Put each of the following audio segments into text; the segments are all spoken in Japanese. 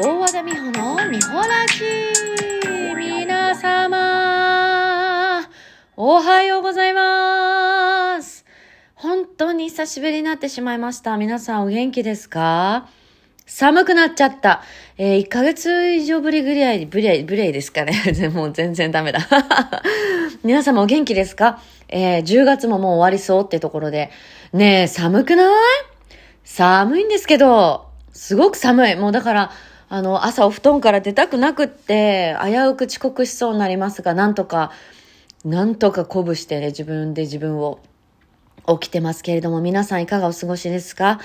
大和田美穂の美穂ラジ皆様おはようございます本当に久しぶりになってしまいました。皆さんお元気ですか？寒くなっちゃった。えー、1ヶ月以上ぶりぐらい、ぶれ、ぶれですかね。もう全然ダメだ。皆様お元気ですか？えー、10月ももう終わりそうってところで。ねえ、寒くない？寒いんですけど、すごく寒い。もうだから、あの、朝お布団から出たくなくって、危うく遅刻しそうになりますが、なんとか、なんとか鼓舞してね、自分で自分を起きてますけれども、皆さんいかがお過ごしですか？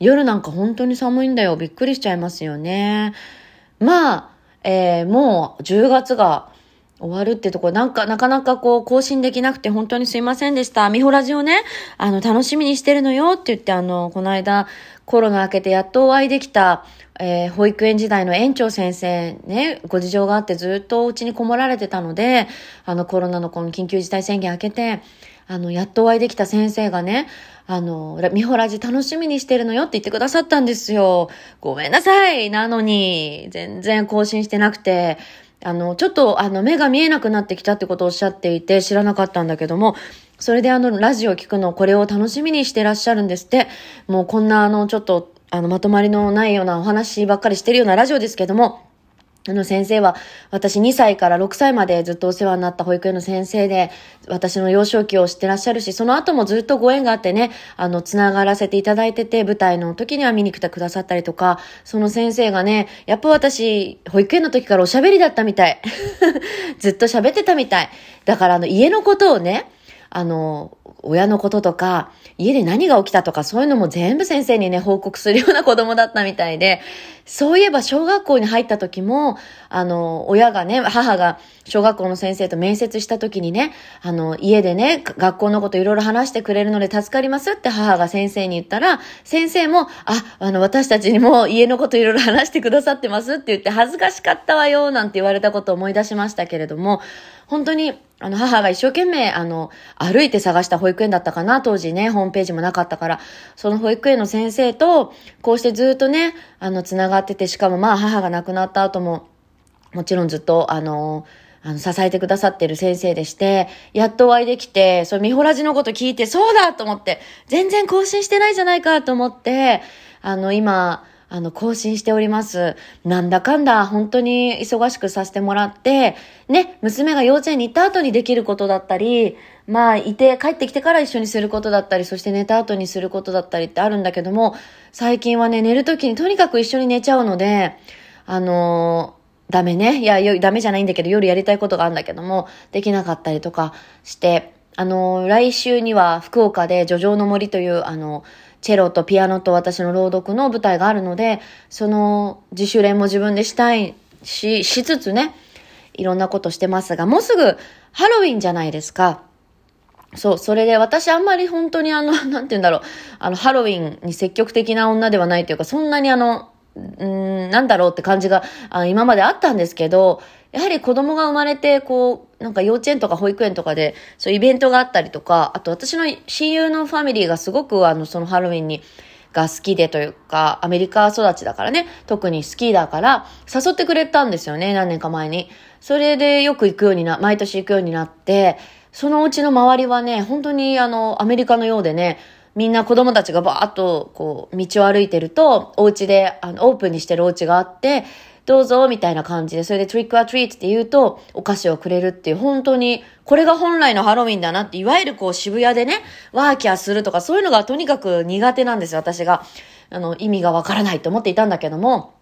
夜なんか本当に寒いんだよ。びっくりしちゃいますよね。まあ、えー、もう10月が終わるってとこなんか、なかなかこう、更新できなくて本当にすいませんでした。ミホラジオね、あの、楽しみにしてるのよって言って、あの、この間、コロナ明けてやっとお会いできた、えー、保育園時代の園長先生ね、ご事情があってずっとお家にこもられてたので、あのコロナのこの緊急事態宣言明けて、あの、やっとお会いできた先生がね、あの、ミホラジ楽しみにしてるのよって言ってくださったんですよ。ごめんなさいなのに、全然更新してなくて、あの、ちょっと、あの、目が見えなくなってきたってことをおっしゃっていて知らなかったんだけども、それであの、ラジオ聞くの、これを楽しみにしてらっしゃるんですって。もうこんなあの、ちょっと、あの、まとまりのないようなお話ばっかりしてるようなラジオですけども、あの先生は、私2歳から6歳までずっとお世話になった保育園の先生で、私の幼少期を知ってらっしゃるし、その後もずっとご縁があってね、あの、つながらせていただいてて、舞台の時には見に来てくださったりとか、その先生がね、やっぱ私、保育園の時からおしゃべりだったみたい。ずっと喋ってたみたい。だからあの、家のことをね、あの、親のこととか、家で何が起きたとか、そういうのも全部先生にね、報告するような子供だったみたいで、そういえば小学校に入った時も、あの、親がね、母が小学校の先生と面接した時にね、あの、家でね、学校のこといろいろ話してくれるので助かりますって母が先生に言ったら、先生も、あ、あの、私たちにも家のこといろいろ話してくださってますって言って恥ずかしかったわよ、なんて言われたことを思い出しましたけれども、本当に、あの、母が一生懸命、あの、歩いて探した保育園だったかな、当時ね、ホームページもなかったから、その保育園の先生と、こうしてずっとね、あの、繋がってて、しかもまあ、母が亡くなった後も、もちろんずっと、あの、あの、支えてくださってる先生でして、やっとお会いできて、そう、ミホラジのこと聞いて、そうだと思って、全然更新してないじゃないかと思って、あの、今、あの、更新しております。なんだかんだ、本当に忙しくさせてもらって、ね、娘が幼稚園に行った後にできることだったり、まあ、いて、帰ってきてから一緒にすることだったり、そして寝た後にすることだったりってあるんだけども、最近はね、寝るときにとにかく一緒に寝ちゃうので、あのー、ダメね。いや、よダメじゃないんだけど、夜やりたいことがあるんだけども、できなかったりとかして、あの、来週には福岡で、叙情の森という、あのチェロとピアノと私の朗読の舞台があるので、その自主練も自分でしたいし、しつつね、いろんなことしてますが、もうすぐハロウィンじゃないですか。そう、それで私あんまり本当にあの、なんて言うんだろう、あの、ハロウィンに積極的な女ではないというか、そんなにあの、うん、なんだろうって感じが、あ今まであったんですけど、やはり子供が生まれて、こう、なんか幼稚園とか保育園とかで、そうイベントがあったりとか、あと私の親友のファミリーがすごくあの、そのハロウィンに、が好きでというか、アメリカ育ちだからね、特に好きだから、誘ってくれたんですよね、何年か前に。それでよく行くようにな、毎年行くようになって、そのうちの周りはね、本当にあの、アメリカのようでね、みんな子供たちがバーッとこう、道を歩いてると、お家で、あの、オープンにしてるお家があって、どうぞ、みたいな感じで、それでトリックアトリートって言うと、お菓子をくれるっていう、本当に、これが本来のハロウィンだなって、いわゆるこう渋谷でね、ワーキャーするとか、そういうのがとにかく苦手なんですよ、私が。あの、意味がわからないと思っていたんだけども、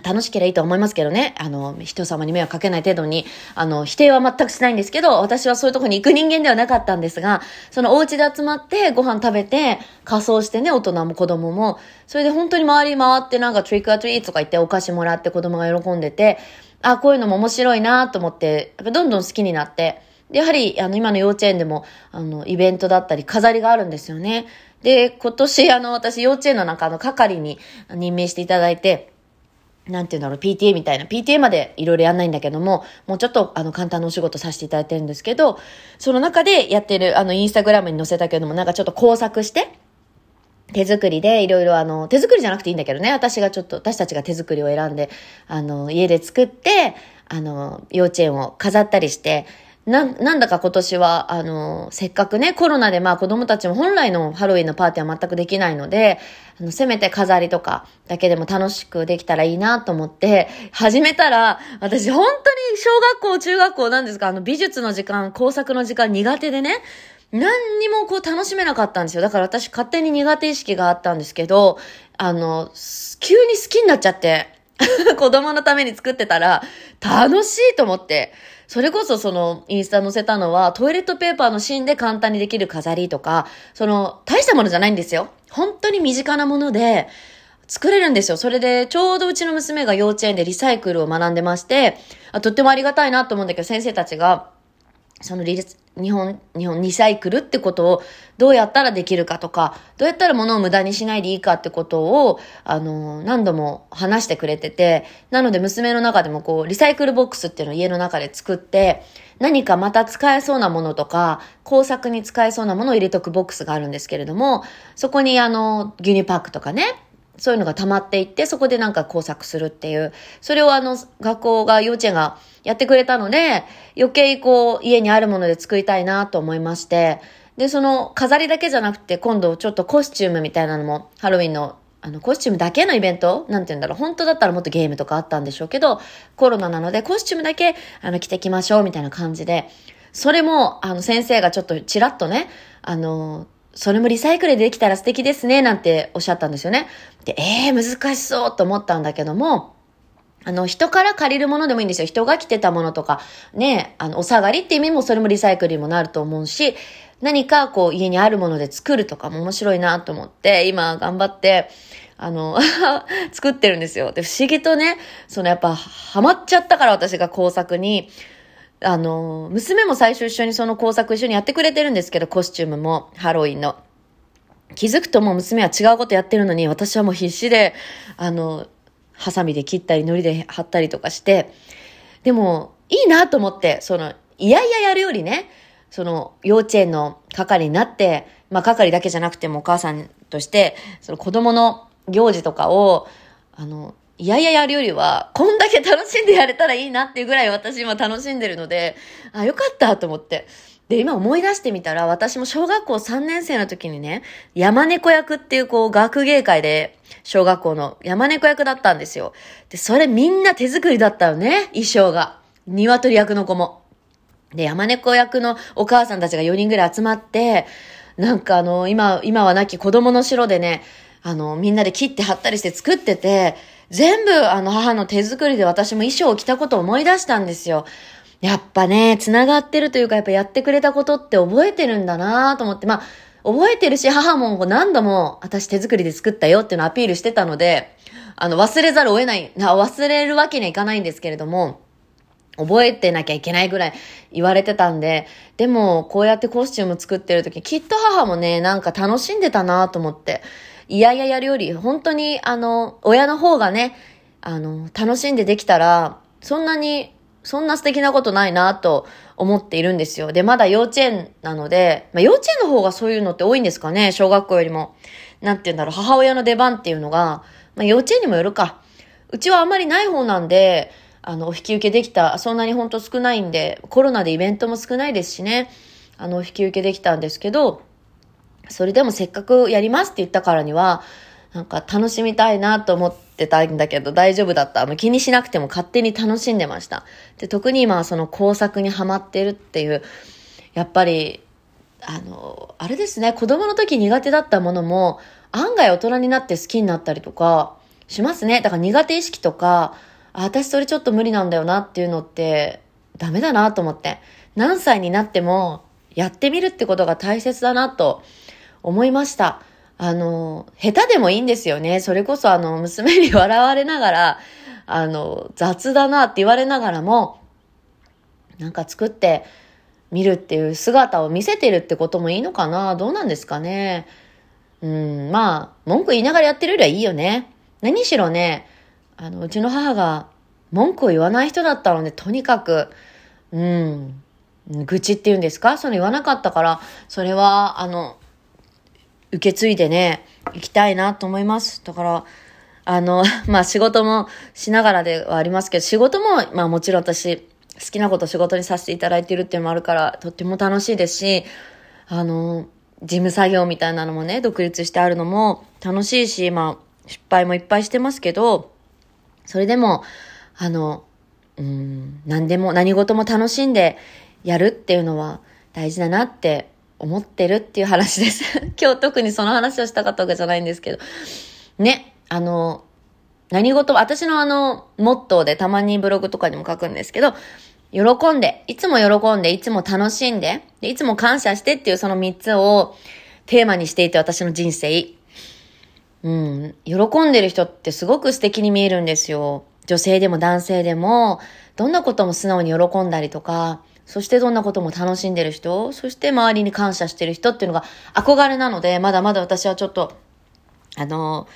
楽しければいいと思いますけどね。あの、人様に迷惑かけない程度に、あの、否定は全くしないんですけど、私はそういうとこに行く人間ではなかったんですが、そのお家で集まってご飯食べて、仮装してね、大人も子供も、それで本当に周り回ってなんかトリックアトリーとか言ってお菓子もらって子供が喜んでて、あ、こういうのも面白いなと思って、やっぱどんどん好きになって、やはり、あの、今の幼稚園でも、あの、イベントだったり、飾りがあるんですよね。で、今年、あの、私、幼稚園の中の係に任命していただいて、なんていうんだろう、PTA みたいな、PTA までいろいろやんないんだけども、もうちょっとあの簡単なお仕事させていただいてるんですけど、その中でやってる、あのインスタグラムに載せたけども、なんかちょっと工作して、手作りでいろいろあの、手作りじゃなくていいんだけどね、私がちょっと、私たちが手作りを選んで、あの、家で作って、あの、幼稚園を飾ったりして、な、なんだか今年は、あの、せっかくね、コロナでまあ子供たちも本来のハロウィンのパーティーは全くできないので、あの、せめて飾りとかだけでも楽しくできたらいいなと思って、始めたら、私本当に小学校、中学校なんですか、あの、美術の時間、工作の時間苦手でね、何にもこう楽しめなかったんですよ。だから私勝手に苦手意識があったんですけど、あの、急に好きになっちゃって、子供のために作ってたら、楽しいと思って、それこそそのインスタ載せたのはトイレットペーパーの芯で簡単にできる飾りとか、その大したものじゃないんですよ。本当に身近なもので作れるんですよ。それでちょうどうちの娘が幼稚園でリサイクルを学んでまして、あとってもありがたいなと思うんだけど先生たちがそのリ日本、日本、リサイクルってことをどうやったらできるかとか、どうやったら物を無駄にしないでいいかってことを、あの、何度も話してくれてて、なので娘の中でもこう、リサイクルボックスっていうのを家の中で作って、何かまた使えそうなものとか、工作に使えそうなものを入れとくボックスがあるんですけれども、そこにあの、牛乳パックとかね、そういうのが溜まっていって、そこでなんか工作するっていう、それをあの、学校が、幼稚園がやってくれたので、余計こう、家にあるもので作りたいなと思いまして、で、その飾りだけじゃなくて、今度ちょっとコスチュームみたいなのも、ハロウィンのあの、コスチュームだけのイベントなんて言うんだろう。本当だったらもっとゲームとかあったんでしょうけど、コロナなのでコスチュームだけ、あの、着てきましょうみたいな感じで、それも、あの、先生がちょっとちらっとね、あの、それもリサイクルでできたら素敵ですね、なんておっしゃったんですよね。で、えー、難しそうと思ったんだけども、あの、人から借りるものでもいいんですよ。人が着てたものとか、ね、あの、お下がりって意味もそれもリサイクルにもなると思うし、何かこう家にあるもので作るとかも面白いなと思って、今頑張って、あの、作ってるんですよ。で、不思議とね、そのやっぱハマっちゃったから私が工作に、あの、娘も最初一緒にその工作一緒にやってくれてるんですけど、コスチュームも、ハロウィンの。気づくともう娘は違うことやってるのに、私はもう必死で、あの、ハサミで切ったり、糊で貼ったりとかして、でも、いいなと思って、その、いやいややるよりね、その、幼稚園の係になって、まあ、係だけじゃなくてもお母さんとして、その子供の行事とかを、あの、いやいややるよりは、こんだけ楽しんでやれたらいいなっていうぐらい私今楽しんでるので、あ、よかったと思って。で、今思い出してみたら、私も小学校3年生の時にね、山猫役っていうこう、学芸会で、小学校の山猫役だったんですよ。で、それみんな手作りだったよね、衣装が。鶏役の子も。で、山猫役のお母さんたちが4人ぐらい集まって、なんかあの、今、今はなき子供の城でね、あの、みんなで切って貼ったりして作ってて、全部あの母の手作りで私も衣装を着たことを思い出したんですよ。やっぱね、繋がってるというか、やっぱやってくれたことって覚えてるんだなと思って、まあ、覚えてるし、母も何度も私手作りで作ったよっていうのをアピールしてたので、あの、忘れざるを得ない、忘れるわけにはいかないんですけれども、覚えてなきゃいけないぐらい言われてたんで、でも、こうやってコスチューム作ってる時、きっと母もね、なんか楽しんでたなと思って。いやいややるより、本当に、あの、親の方がね、あの、楽しんでできたら、そんなに、そんな素敵なことないなと思っているんですよ。で、まだ幼稚園なので、まあ、幼稚園の方がそういうのって多いんですかね小学校よりも。なんて言うんだろう、母親の出番っていうのが、まあ、幼稚園にもよるか。うちはあんまりない方なんで、あの、お引き受けできた、そんなにほんと少ないんで、コロナでイベントも少ないですしね、あの、お引き受けできたんですけど、それでもせっかくやりますって言ったからには、なんか楽しみたいなと思ってたんだけど大丈夫だった。もう気にしなくても勝手に楽しんでました。で、特に今その工作にはまってるっていう、やっぱり、あの、あれですね、子供の時苦手だったものも、案外大人になって好きになったりとかしますね。だから苦手意識とか、あ、私それちょっと無理なんだよなっていうのってダメだなと思って。何歳になってもやってみるってことが大切だなと思いました。あの、下手でもいいんですよね。それこそあの、娘に笑われながら、あの、雑だなって言われながらも、なんか作ってみるっていう姿を見せてるってこともいいのかなどうなんですかね。うん、まあ、文句言いながらやってるよりはいいよね。何しろね、あの、うちの母が文句を言わない人だったので、とにかく、うん、愚痴っていうんですか？その言わなかったから、それは、あの、受け継いでね、行きたいなと思います。だから、あの、まあ仕事もしながらではありますけど、仕事も、まあもちろん私、好きなこと仕事にさせていただいてるっていうのもあるから、とっても楽しいですし、あの、事務作業みたいなのもね、独立してあるのも楽しいし、まあ、失敗もいっぱいしてますけど、それでも、あの、うん、何でも、何事も楽しんでやるっていうのは大事だなって思ってるっていう話です。今日特にその話をしたかったわけじゃないんですけど。ね、あの、何事も、私のあの、モットーでたまにブログとかにも書くんですけど、喜んで、いつも喜んで、いつも楽しんで、でいつも感謝してっていうその3つをテーマにしていて私の人生。うん、喜んでる人ってすごく素敵に見えるんですよ。女性でも男性でも、どんなことも素直に喜んだりとか、そしてどんなことも楽しんでる人、そして周りに感謝してる人っていうのが憧れなので、まだまだ私はちょっと、あの、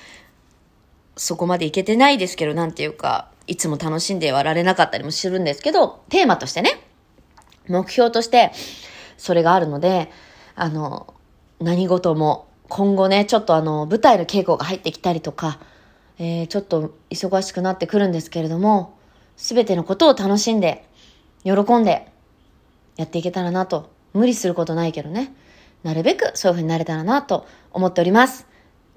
そこまでいけてないですけど、なんていうか、いつも楽しんではられなかったりもするんですけど、テーマとしてね、目標として、それがあるので、あの、何事も、今後ね、ちょっとあの、舞台の稽古が入ってきたりとか、えー、ちょっと忙しくなってくるんですけれども、すべてのことを楽しんで、喜んで、やっていけたらなと。無理することないけどね。なるべくそういう風になれたらなと思っております。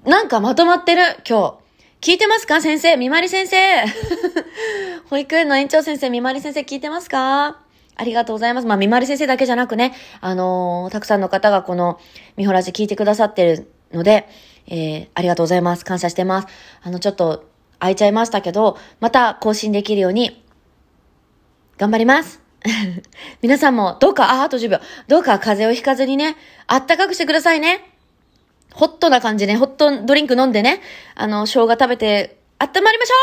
なんかまとまってる、今日。聞いてますか先生？みまり先生 保育園の園長先生、みまり先生聞いてますか？ありがとうございます。まあ、みまり先生だけじゃなくね、あのーたくさんの方がこの、みほらじ聞いてくださってるので、えー、ありがとうございます。感謝してます。あの、ちょっと、空いちゃいましたけど、また更新できるように、頑張ります。皆さんも、どうか、あ、あと10秒。どうか風邪をひかずにね、あったかくしてくださいね。ホットな感じね、ホットドリンク飲んでね、あの、生姜食べて、温まりましょう